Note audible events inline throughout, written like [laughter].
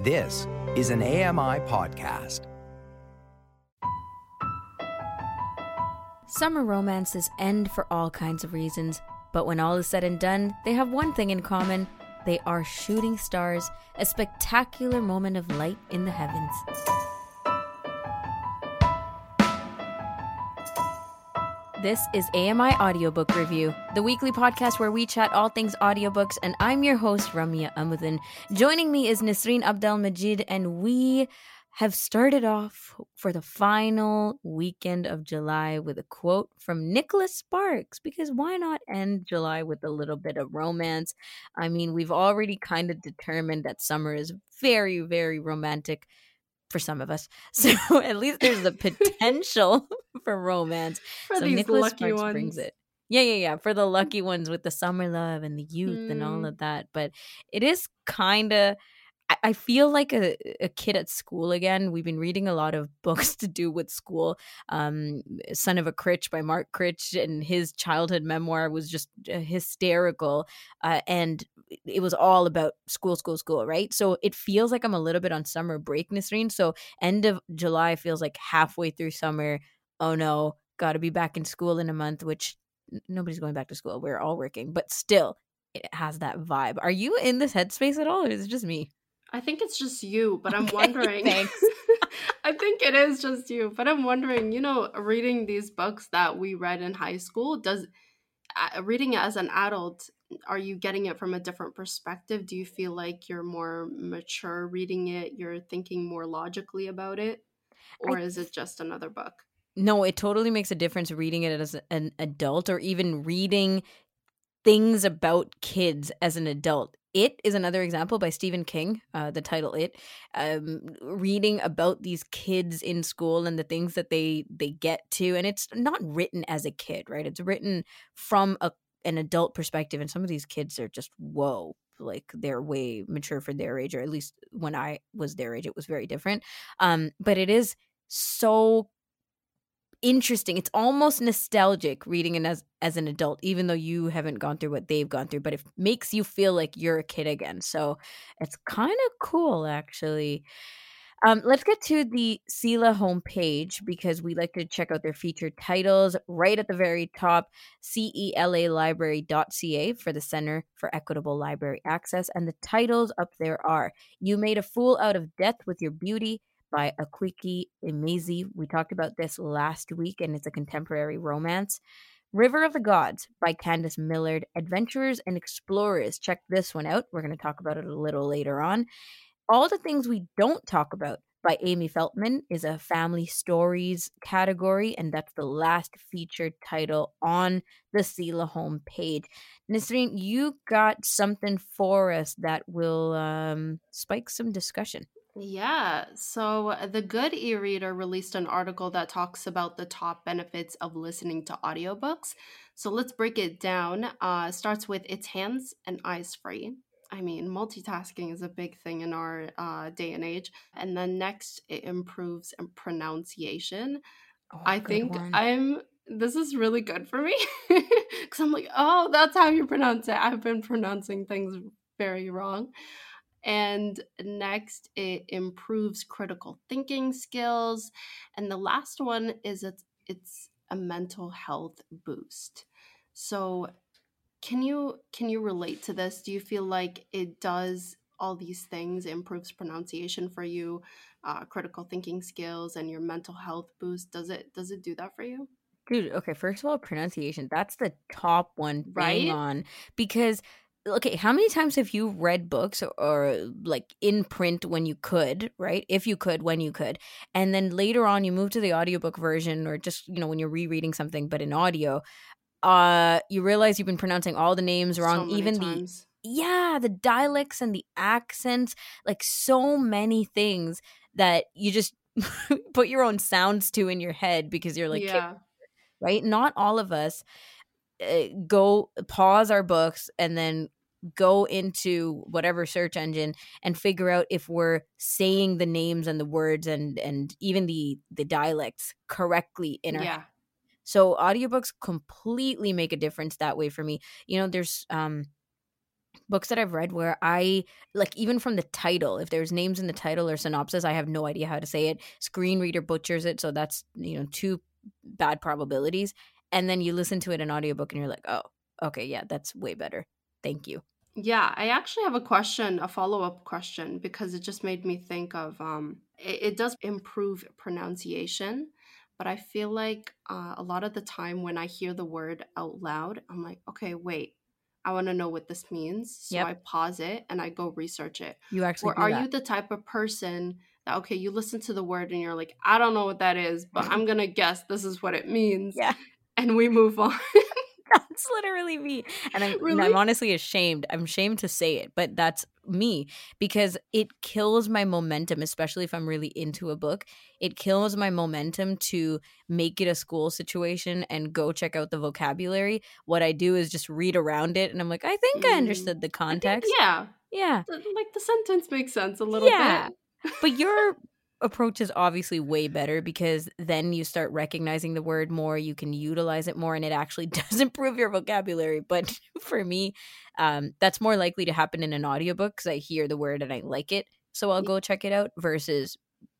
This is an AMI podcast. Summer romances end for all kinds of reasons, but when all is said and done, they have one thing in common they are shooting stars, a spectacular moment of light in the heavens. This is AMI Audiobook Review, the weekly podcast where we chat all things audiobooks, and I'm your host, Ramya Amuddin. Joining me is Nisreen Abdel Majid, and we have started off for the final weekend of July with a quote from Nicholas Sparks because why not end July with a little bit of romance? I mean, we've already kind of determined that summer is very, very romantic for some of us. [laughs] So at least there's the potential [laughs] for romance. For so Nicholas lucky Sparks ones. brings it. Yeah, yeah, yeah. For the lucky ones with the summer love and the youth and all Mm. of that. But it is kind of. I- feel like a, a kid at school again. We've been reading a lot of books [laughs] to do with school. Um, Son of a Critch by Mark Critch, and his childhood memoir was just uh, hysterical. Uh, and it was all about school, school, school, right? So it feels like I'm a little bit on summer break, Nisreen. So end of July feels like halfway through summer. Oh no, got to be back in school in a month, which nobody's going back to school. We're all working, but still, it has that vibe. Are you in this headspace at all, or is it just me? I think it's just you, but I'm Okay, wondering. thanks. [laughs] I think it is just you, but I'm wondering, you know, reading these books that we read in high school, does uh, reading it as an adult, are you getting it from a different perspective? Do you feel like you're more mature reading it? You're thinking more logically about it? I Or is it just another book? No, it totally makes a difference reading it as an adult or even reading things about kids as an adult. It is another example by Stephen King, uh, the title It, um, reading about these kids in school and the things that they they get to, and it's not written as a kid, right? It's written from a an adult perspective, and some of these kids are just whoa, like they're way mature for their age, or at least when I was their age, it was very different. Um, but it is so interesting. It's almost nostalgic reading it as as an adult, even though you haven't gone through what they've gone through. But it makes you feel like you're a kid again. So it's kind of cool, actually. Um, let's get to the CELA homepage because we like to check out their featured titles right at the very top celalibrary.ca for the Center for Equitable Library Access. And the titles up there are You Made a Fool Out of Death with Your Beauty by Akwaeke Emezi. We talked about this last week, and it's a contemporary romance. River of the Gods by Candice Millard. Adventurers and Explorers. Check this one out. We're going to talk about it a little later on. All the Things We Don't Talk About by Amy Feltman is a family stories category, and that's the last featured title on the CELA homepage. Nisreen, you got something for us that will um, spike some discussion. Yeah. So uh, the Good e-reader released an article that talks about the top benefits of listening to audiobooks. So let's break it down. Uh, starts with it's hands and eyes free. I mean, multitasking is a big thing in our uh, day and age. And then next, it improves in pronunciation. I think I'm. This is really good for me [laughs] because I'm like, oh, that's how you pronounce it. I've been pronouncing things very wrong. And next, it improves critical thinking skills. And the last one is it's it's a mental health boost. So, can you can you relate to this? Do you feel like it does all these things, improves pronunciation for you, uh, critical thinking skills, and your mental health boost? Does it does it do that for you? Dude, okay, first of all, pronunciation. That's the top one Right? on. Because okay, how many times have you read books or, or like in print when you could, right? If you could, when you could. And then later on you move to the audiobook version or just, you know, when you're rereading something but in audio, uh you realize you've been pronouncing all the names wrong, So even the yeah, the dialects and the accents, like so many things that you just [laughs] put your own sounds to in your head because you're like, yeah. right? Not all of us uh, go pause our books and then go into whatever search engine and figure out if we're saying the names and the words and and even the the dialects correctly in our yeah. so audiobooks completely make a difference that way for me. You know, there's um books that I've read where I like even from the title, if there's names in the title or synopsis, I have no idea how to say it. Screen reader butchers it, so that's you know two bad probabilities. And then you listen to it in audiobook and you're like, oh, okay, yeah, that's way better. Thank you. Yeah, I actually have a question, a follow up question, because it just made me think of um, it, it does improve pronunciation, but I feel like uh, a lot of the time when I hear the word out loud, I'm like, okay, wait, I want to know what this means. So yep. I pause it and I go research it. You actually, or are that. you the type of person that okay, you listen to the word and you're like, I don't know what that is, but I'm gonna guess this is what it means. Yeah, and we move [laughs] on. That's literally me. And I'm, really? and I'm honestly ashamed. I'm ashamed to say it, but that's me because it kills my momentum, especially if I'm really into a book. It kills my momentum to make it a school situation and go check out the vocabulary. What I do is just read around it and I'm like, I think mm. I understood the context. yeah. Yeah. Like the sentence makes sense a little yeah. bit. but [laughs] you're approach is obviously way better because then you start recognizing the word more you can utilize it more and it actually [laughs] does improve your vocabulary. But [laughs] for me um, that's more likely to happen in an audiobook because i hear the word and i like it so i'll go check it out versus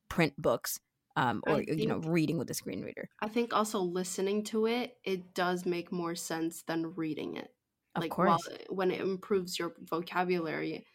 print books um, or think, you know reading with a screen reader i think also listening to it it does make more sense than reading it. Of like course. While, when it improves your vocabulary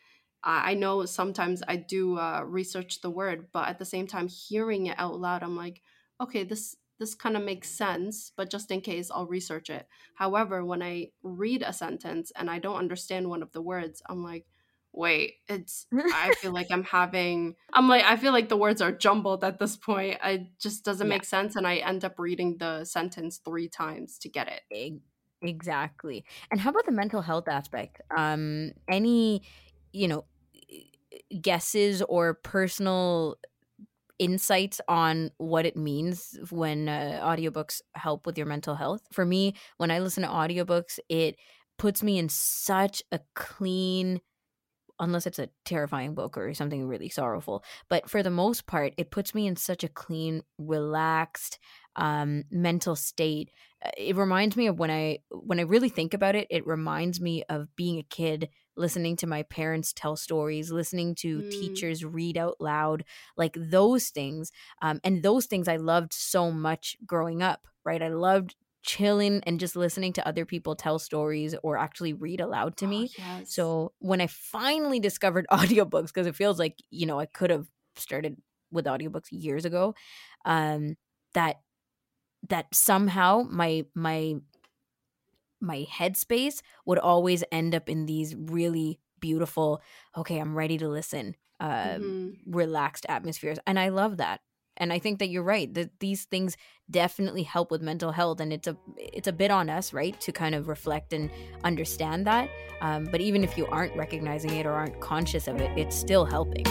I know sometimes I do uh, research the word, but at the same time, hearing it out loud, I'm like, okay, this this kind of makes sense, but just in case, I'll research it. However, when I read a sentence and I don't understand one of the words, I'm like, wait, it's. I feel like I'm having. [laughs] I'm like, I feel like the words are jumbled at this point. It just doesn't yeah. make sense, and I end up reading the sentence three times to get it. Exactly. And how about the mental health aspect? Um, any, you know, guesses or personal insights on what it means when uh, audiobooks help with your mental health. For me, when I listen to audiobooks, it puts me in such a clean unless it's a terrifying book or something really sorrowful. But for the most part, it puts me in such a clean, relaxed um, mental state. Uh, it reminds me of when I when I really think about it. It reminds me of being a kid listening to my parents tell stories, listening to mm. teachers read out loud, like those things. Um, and those things I loved so much growing up, right? I loved chilling and just listening to other people tell stories or actually read aloud to me. Oh, yes. So when I finally discovered [laughs] audiobooks, because it feels like, you know, I could have started with audiobooks years ago, um, that that somehow my my my headspace would always end up in these really beautiful okay i'm ready to listen uh mm-hmm. relaxed atmospheres and i love that and i think that you're right that these things definitely help with mental health and it's a it's a bit on us right to kind of reflect and understand that um, but even if you aren't recognizing it or aren't conscious of it it's still helping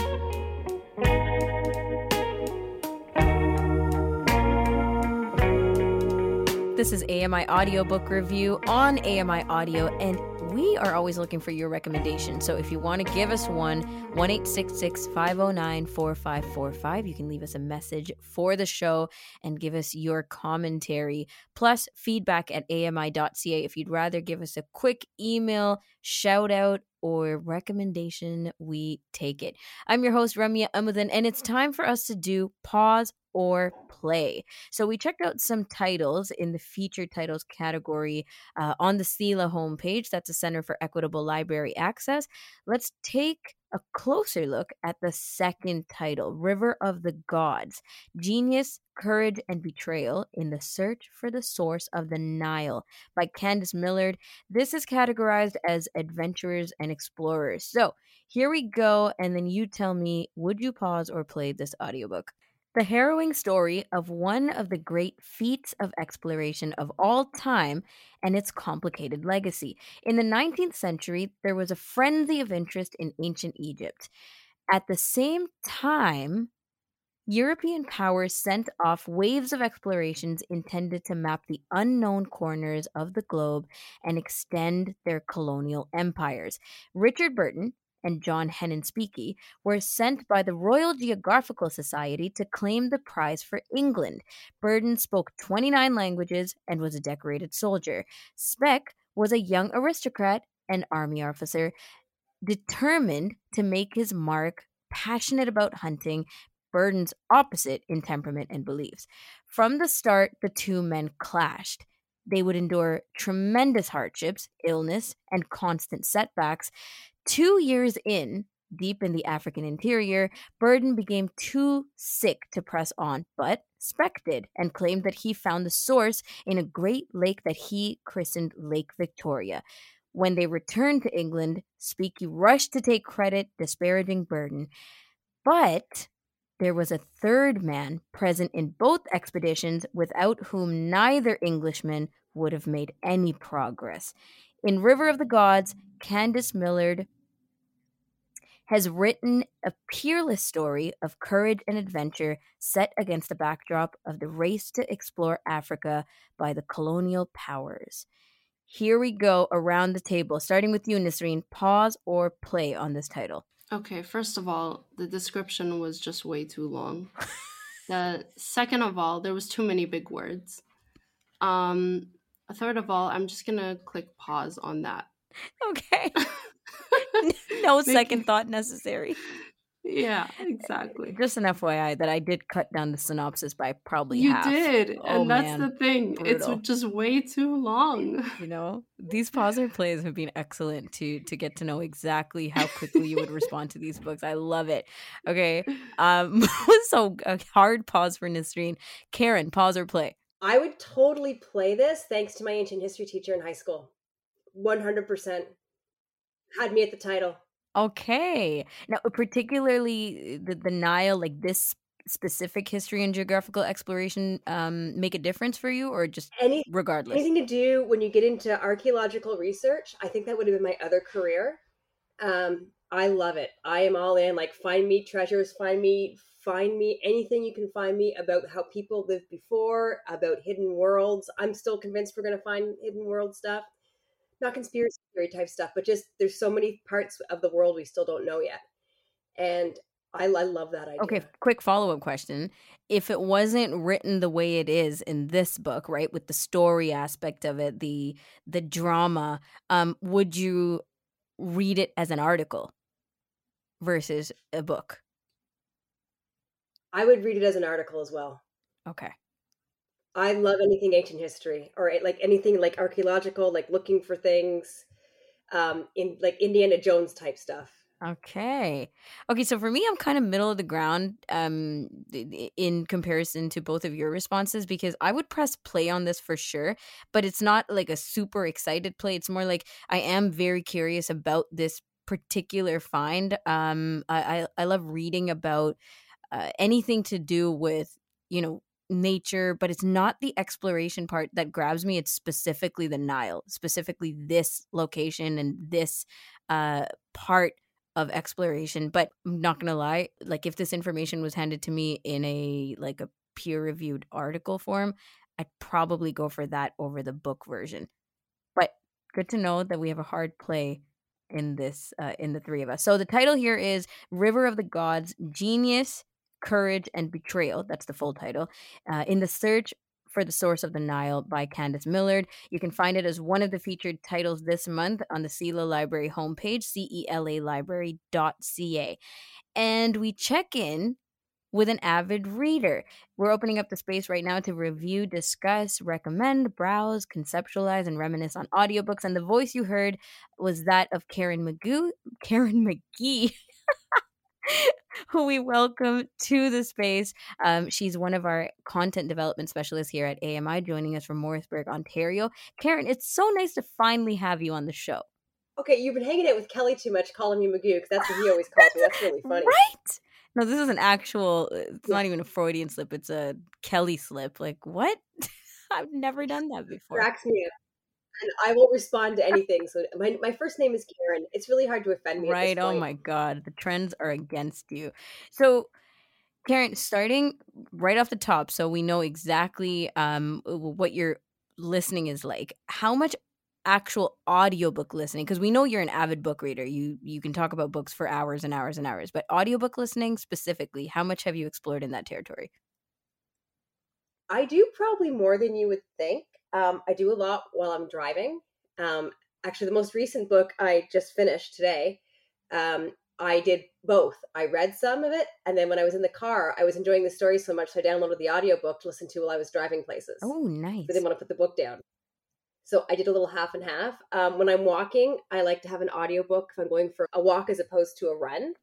This is AMI Audiobook Review on AMI Audio, and we are always looking for your recommendations. So if you want to give us one, 1 509 4545. You can leave us a message for the show and give us your commentary, plus feedback at ami.ca. If you'd rather give us a quick email, shout out, or recommendation, we take it. I'm your host, Ramya Amudan, and it's time for us to do Pause or play. So we checked out some titles in the featured titles category uh, on the CELA homepage. That's the Center for Equitable Library Access. Let's take a closer look at the second title, River of the Gods Genius, Courage, and Betrayal in the Search for the Source of the Nile by Candice Millard. This is categorized as adventurers and explorers. So here we go, and then you tell me would you pause or play this audiobook? The harrowing story of one of the great feats of exploration of all time and its complicated legacy. In the 19th century, there was a frenzy of interest in ancient Egypt. At the same time, European powers sent off waves of explorations intended to map the unknown corners of the globe and extend their colonial empires. Richard Burton, and John Hanning Speke were sent by the Royal Geographical Society to claim the prize for England. Burton spoke 29 languages and was a decorated soldier. Speke was a young aristocrat an army officer determined to make his mark, passionate about hunting, Burton's opposite in temperament and beliefs. From the start, the two men clashed. They would endure tremendous hardships, illness, and constant setbacks. Two years in, deep in the African interior, Burton became too sick to press on, but Speke did and claimed that he found the source in a great lake that he christened Lake Victoria. When they returned to England, Speke rushed to take credit, disparaging Burton. But there was a third man present in both expeditions without whom neither Englishman would have made any progress. In River of the Gods, Candice Millard has written a peerless story of courage and adventure set against the backdrop of the race to explore Africa by the colonial powers. Here we go around the table, starting with you, Nasreen. Pause or play on this title. Okay, first of all, the description was just way too long. the second of all, there was too many big words. Um, third of all, I'm just gonna click pause on that. [laughs] Okay. [laughs] no second thought necessary. Yeah, exactly. Just an FYI that I did cut down the synopsis by probably you half. did, Oh, and that's man. the thing. Brutal. It's just way too long. [laughs] You know, these pause or plays have been excellent to to get to know exactly how quickly you would respond to these books. I love it. Okay, um, so a hard pause for Nasreen. Karen, pause or play. I would totally play this thanks to my ancient history teacher in high school. 100% had me at the title. Okay, now particularly the the Nile, like this specific history and geographical exploration, um, make a difference for you, or just Any regardless? anything to do when you get into archaeological research, I think that would have been my other career. Um, I love it. I am all in. Like, find me treasures, find me, find me anything you can find me about how people lived before, about hidden worlds. I'm still convinced we're going to find hidden world stuff, not conspiracy theory type stuff, but just there's so many parts of the world we still don't know yet, and I, I love that idea. Okay, quick follow up question. If it wasn't written the way it is in this book, right, with the story aspect of it, the the drama, um, would you read it as an article versus a book? I would read it as an article as well. Okay. I love anything ancient history or like anything like archaeological, like looking for things um in like Indiana Jones type stuff. Okay. Okay, so for me I'm kind of middle of the ground um in comparison to both of your responses because I would press play on this for sure, but it's not like a super excited play. It's more like I am very curious about this particular find. Um I I, I love reading about uh, anything to do with, you know, nature, but it's not the exploration part that grabs me. It's specifically the Nile, specifically this location and this uh part of exploration but i'm not gonna lie like if this information was handed to me in a like a peer reviewed article form i'd probably go for that over the book version but good to know that we have a hard play in this uh, in the three of us so the title here is river of the gods genius courage and betrayal that's the full title uh, in the search for the source of the nile by candice millard you can find it as one of the featured titles this month on the CELA Library homepage, celalibrary.ca. And we check in with an avid reader. We're opening up the space right now to review, discuss, recommend, browse, conceptualize, and reminisce on audiobooks. And the voice you heard was that of Karen Magoo, Karen McGee. [laughs] Who [laughs] we welcome to the space. Um, she's one of our content development specialists here at AMI, joining us from Morrisburg, Ontario. Karen, it's so nice to finally have you on the show. Okay, you've been hanging out with Kelly too much, calling me Magoo because that's what he always [laughs] calls me. That's really funny. Right? No, this is an actual, it's not even a Freudian slip, it's a Kelly slip. Like, what? [laughs] I've never done that before. Cracks me up. And I will respond to anything. So my, my first name is Karen. It's really hard to offend me. Right. Oh my God. The trends are against you. So, Karen, starting right off the top, so we know exactly um, what your listening is like. How much actual audiobook listening? Because we know you're an avid book reader. You you can talk about books for hours and hours and hours. But audiobook listening specifically, how much have you explored in that territory? I do probably more than you would think. Um, I do a lot while I'm driving. Um, actually the most recent book I just finished today. Um, I did both. I read some of it, and then when I was in the car, I was enjoying the story so much, so I downloaded the audiobook to listen to while I was driving places. Oh, nice. I didn't want to put the book down. So I did a little half and half. Um, when I'm walking, I like to have an audiobook if I'm going for a walk as opposed to a run.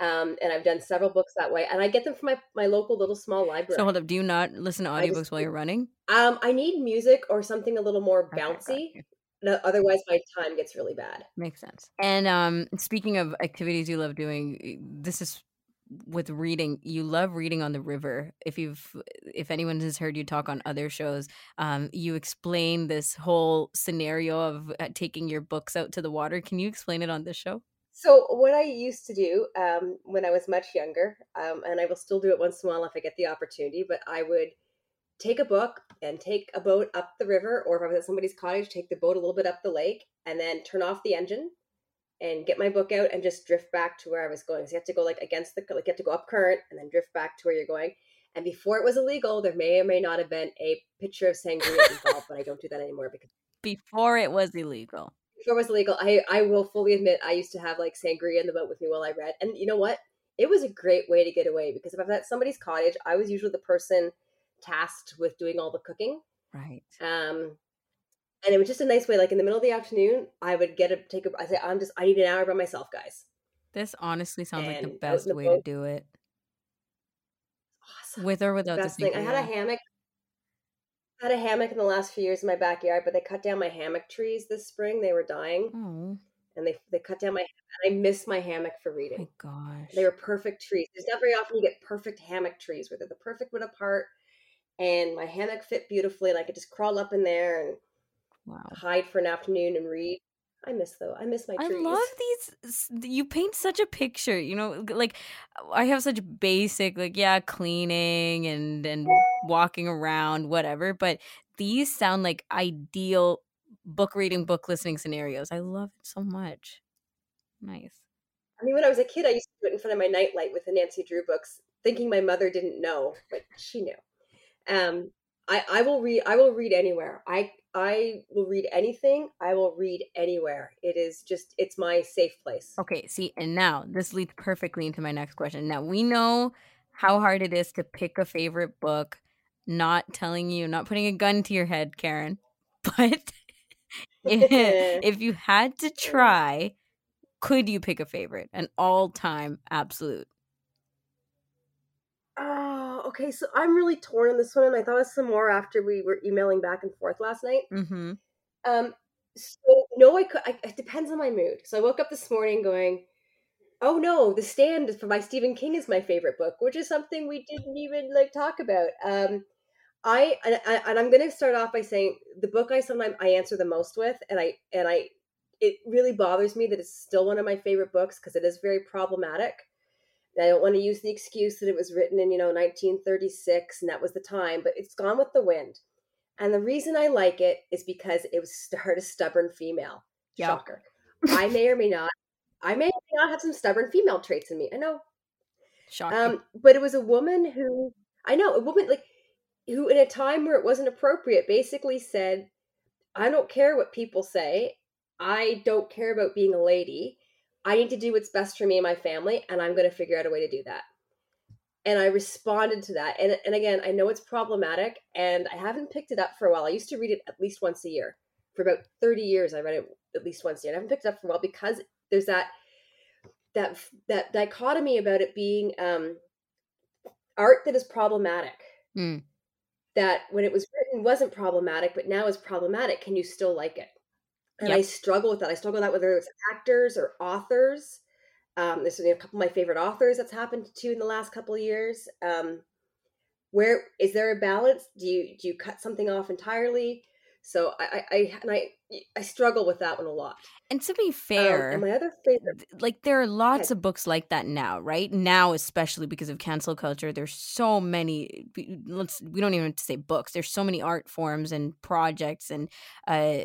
Um, and I've done several books that way. And I get them from my, my local little small library. So hold up, do you not listen to audiobooks just, while you're running? Um, I need music or something a little more bouncy. No, otherwise my time gets really bad. Makes sense. And um speaking of activities you love doing, this is with reading. You love reading on the river. If you've if anyone has heard you talk on other shows, um you explain this whole scenario of uh, taking your books out to the water. Can you explain it on this show? So what I used to do um, when I was much younger, um, and I will still do it once in a while if I get the opportunity, but I would take a book and take a boat up the river, or if I was at somebody's cottage, take the boat a little bit up the lake, and then turn off the engine and get my book out and just drift back to where I was going. So you have to go like against the like you have to go up current and then drift back to where you're going. And before it was illegal, there may or may not have been a picture of sangria [laughs] involved, but I don't do that anymore because Before it was illegal. before it was illegal, I I will fully admit I used to have like sangria in the boat with me while I read. And you know what? It was a great way to get away because if I was at somebody's cottage, I was usually the person tasked with doing all the cooking. Right. Um and it was just a nice way, like in the middle of the afternoon, I would get a take a I say, I'm just I need an hour by myself, guys. This honestly sounds like the And out in best the way to do it. Awesome. With or without Best the thing. I had a hammock. I had a hammock in the last few years in my backyard, but they cut down my hammock trees this spring. They were dying, Oh and they they cut down my. And I miss my hammock for reading. my gosh. They were perfect trees. There's not very often you get perfect hammock trees where they're the perfect width apart, and my hammock fit beautifully, and I could just crawl up in there and wow. hide for an afternoon and read. I miss though. I miss my I trees. love these. You paint such a picture. You know, like I have such basic, like yeah, cleaning and and walking around, whatever. But these sound like ideal book reading, book listening scenarios. I love it so much. Nice. I mean, when I was a kid, I used to do it in front of my nightlight with the Nancy Drew books, thinking my mother didn't know, but she knew. Um, I I will read. I will read anywhere. I I will read anything. I will read anywhere. It is just it's my safe place. Okay, see, and now this leads perfectly into my next question. Now we know how hard it is to pick a favorite book. Not telling you, not putting a gun to your head, Karen, [laughs] but [laughs] if you had to try, could you pick a favorite, an all-time absolute? Okay. So I'm really torn on this one, and I thought of some more after we were emailing back and forth last night. Mm-hmm. Um, so no, I could. I, it depends on my mood. So I woke up this morning going, "Oh no, The Stand is- by Stephen King is my favorite book," which is something we didn't even like talk about. Um, I and, I- and I'm going to start off by saying the book I sometimes I answer the most with, and I and I, it really bothers me that it's still one of my favorite books because it is very problematic. I don't want to use the excuse that it was written in you know 1936 and that was the time, but it's Gone with the Wind. And the reason I like it is because it was [laughs] starred a stubborn female. Yeah. Shocker. I may or may not. I may or may not have some stubborn female traits in me. I know. Shocking. Um, but it was a woman who I know, a woman like who in a time where it wasn't appropriate basically said, I don't care what people say. I don't care about being a lady. I need to do what's best for me and my family, and I'm going to figure out a way to do that. And I responded to that. And, and again, I know it's problematic, and I haven't picked it up for a while. I used to read it at least once a year. For about 30 years, I read it at least once a year. And I haven't picked it up for a while because there's that that that dichotomy about it being um, art that is problematic. Mm. That when it was written wasn't problematic, but now is problematic. Can you still like it? And I struggle with that. I struggle with that whether it's actors or authors. Um, there's a couple of my favorite authors that's happened to in the last couple of years. Um, where is there a balance? Do you do you cut something off entirely? So I I, I and I I struggle with that one a lot. and to be Um, fair, and my other favorite, like there are lots ahead. of books like that now right now especially because of cancel culture there's so many let's we don't even have to say books there's so many art forms and projects and uh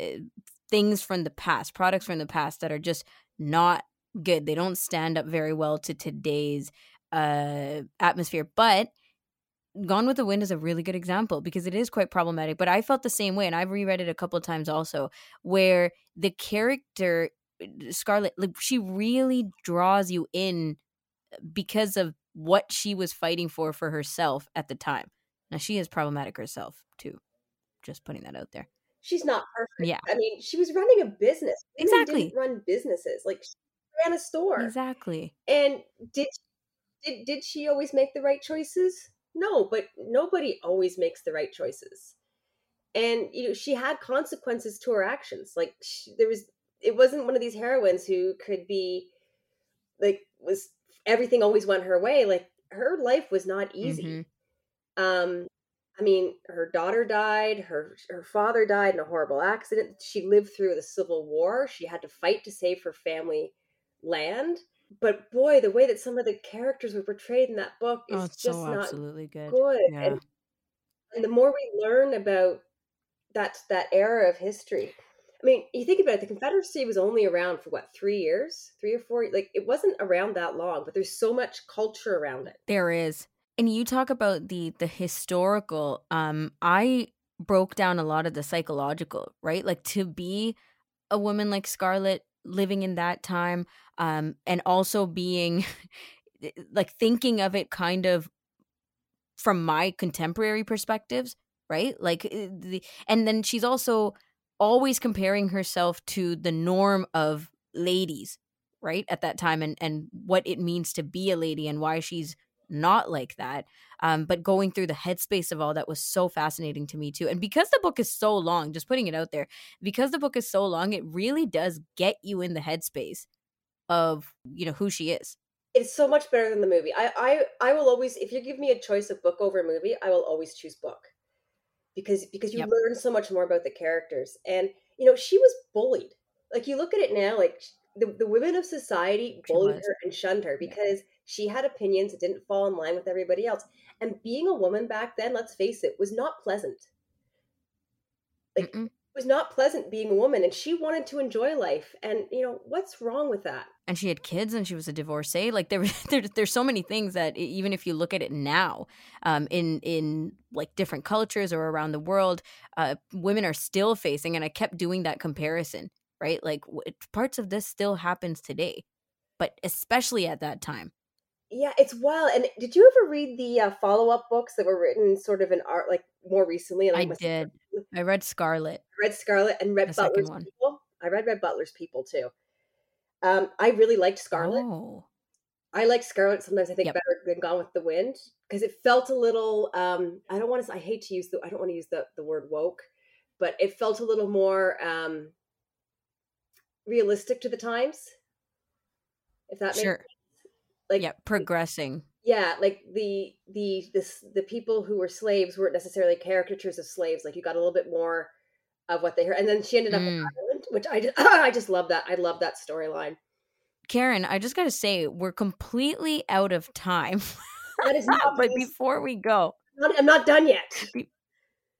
things from the past products from the past that are just not good they don't stand up very well to today's uh atmosphere but Gone with the Wind is a really good example because it is quite problematic. But I felt the same way, and I've reread it a couple of times also, where the character Scarlett, like she really draws you in because of what she was fighting for for herself at the time. Now she is problematic herself too. Just putting that out there. She's not perfect. Yeah. I mean, she was running a business. Women Exactly. Run businesses like she ran a store. Exactly. And did did did she always make the right choices? No, but nobody always makes the right choices. And you know, she had consequences to her actions. Like she, there was it wasn't one of these heroines who could be like was everything always went her way. Like her life was not easy. Mhm. Um I mean, her daughter died, her her father died in a horrible accident. She lived through the Civil War. She had to fight to save her family land. But boy, the way that some of the characters were portrayed in that book oh, is Oh, just so not absolutely good. good. Yeah. And and the more we learn about that that era of history, I mean, you think about it, the Confederacy was only around for what three years, three or four. Like it wasn't around that long, but there's so much culture around it. There is. And you talk about the the historical um I broke down a lot of the psychological, right? Like to be a woman like Scarlett living in that time um and also being [laughs] like thinking of it kind of from my contemporary perspectives, right? Like uh, the and then she's also always comparing herself to the norm of ladies, right? At that time and and what it means to be a lady and why she's not like that. Um, but going through the headspace of all that was so fascinating to me too. And because the book is so long, just putting it out there, because the book is so long, it really does get you in the headspace of you know who she is. It's so much better than the movie. I I I will always, if you give me a choice of book over movie, I will always choose book because because you Yep. learn so much more about the characters. And you know, she was bullied. Like you look at it now, like the the women of society bullied her and shunned her Yeah. because she had opinions that didn't fall in line with everybody else. And being a woman back then, let's face it, was not pleasant. Like Mm-mm. it was not pleasant being a woman, and she wanted to enjoy life. And you know, what's wrong with that? and she had kids and she was a divorcee like there, [laughs] there there's so many things that even if you look at it now um in in like different cultures or around the world uh women are still facing and i kept doing that comparison right like w- parts of this still happens today but especially at that time Yeah, it's wild. And did you ever read the uh, follow up books that were written sort of in art, like more recently? And i did i read scarlett read Scarlett and read The Butler's one. People. I read Rhett Butler's People too. Um, I really liked Scarlett. oh I like Scarlett. Sometimes I think Yep. better than Gone with the Wind because it felt a little. Um, I don't want to. I hate to use the. I don't want to use the the word woke, but it felt a little more um, realistic to the times. If that makes sure. like yeah progressing. Yeah like the the this the people who were slaves weren't necessarily caricatures of slaves like you got a little bit more of what they heard and then she ended up in Mm. Ireland, which i just [laughs] i just love that i love that storyline. Karen i just gotta say we're completely out of time. That is [laughs] not but before we go not- i'm not done yet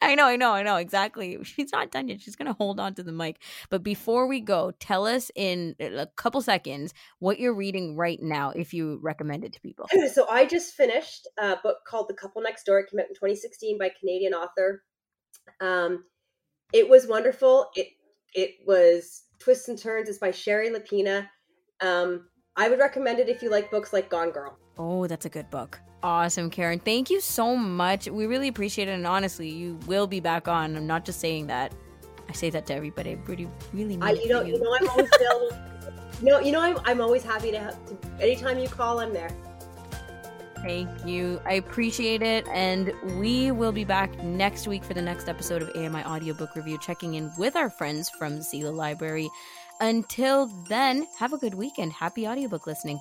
I know, I know, I know, exactly. [laughs] She's not done yet. She's going to hold on to the mic. But before we go, tell us in a couple seconds what you're reading right now if you recommend it to people. [clears throat] so i just finished a book called the couple next door it came out in 2016 by canadian author um it was wonderful it it was twists and turns it's by shari lapena um i would recommend it if you like books like gone girl Oh, that's a good book. Awesome, Karen. Thank you so much. We really appreciate it. And honestly, you will be back on. I'm not just saying that. I say that to everybody. I really, really mean I, you know, you know, I'm always available. [laughs] you know, you know, I'm, I'm always happy to, help, to. Anytime you call, I'm there. Thank you. I appreciate it. And we will be back next week for the next episode of AMI Audiobook Review, checking in with our friends from CELA Library. Until then, have a good weekend. Happy audiobook listening.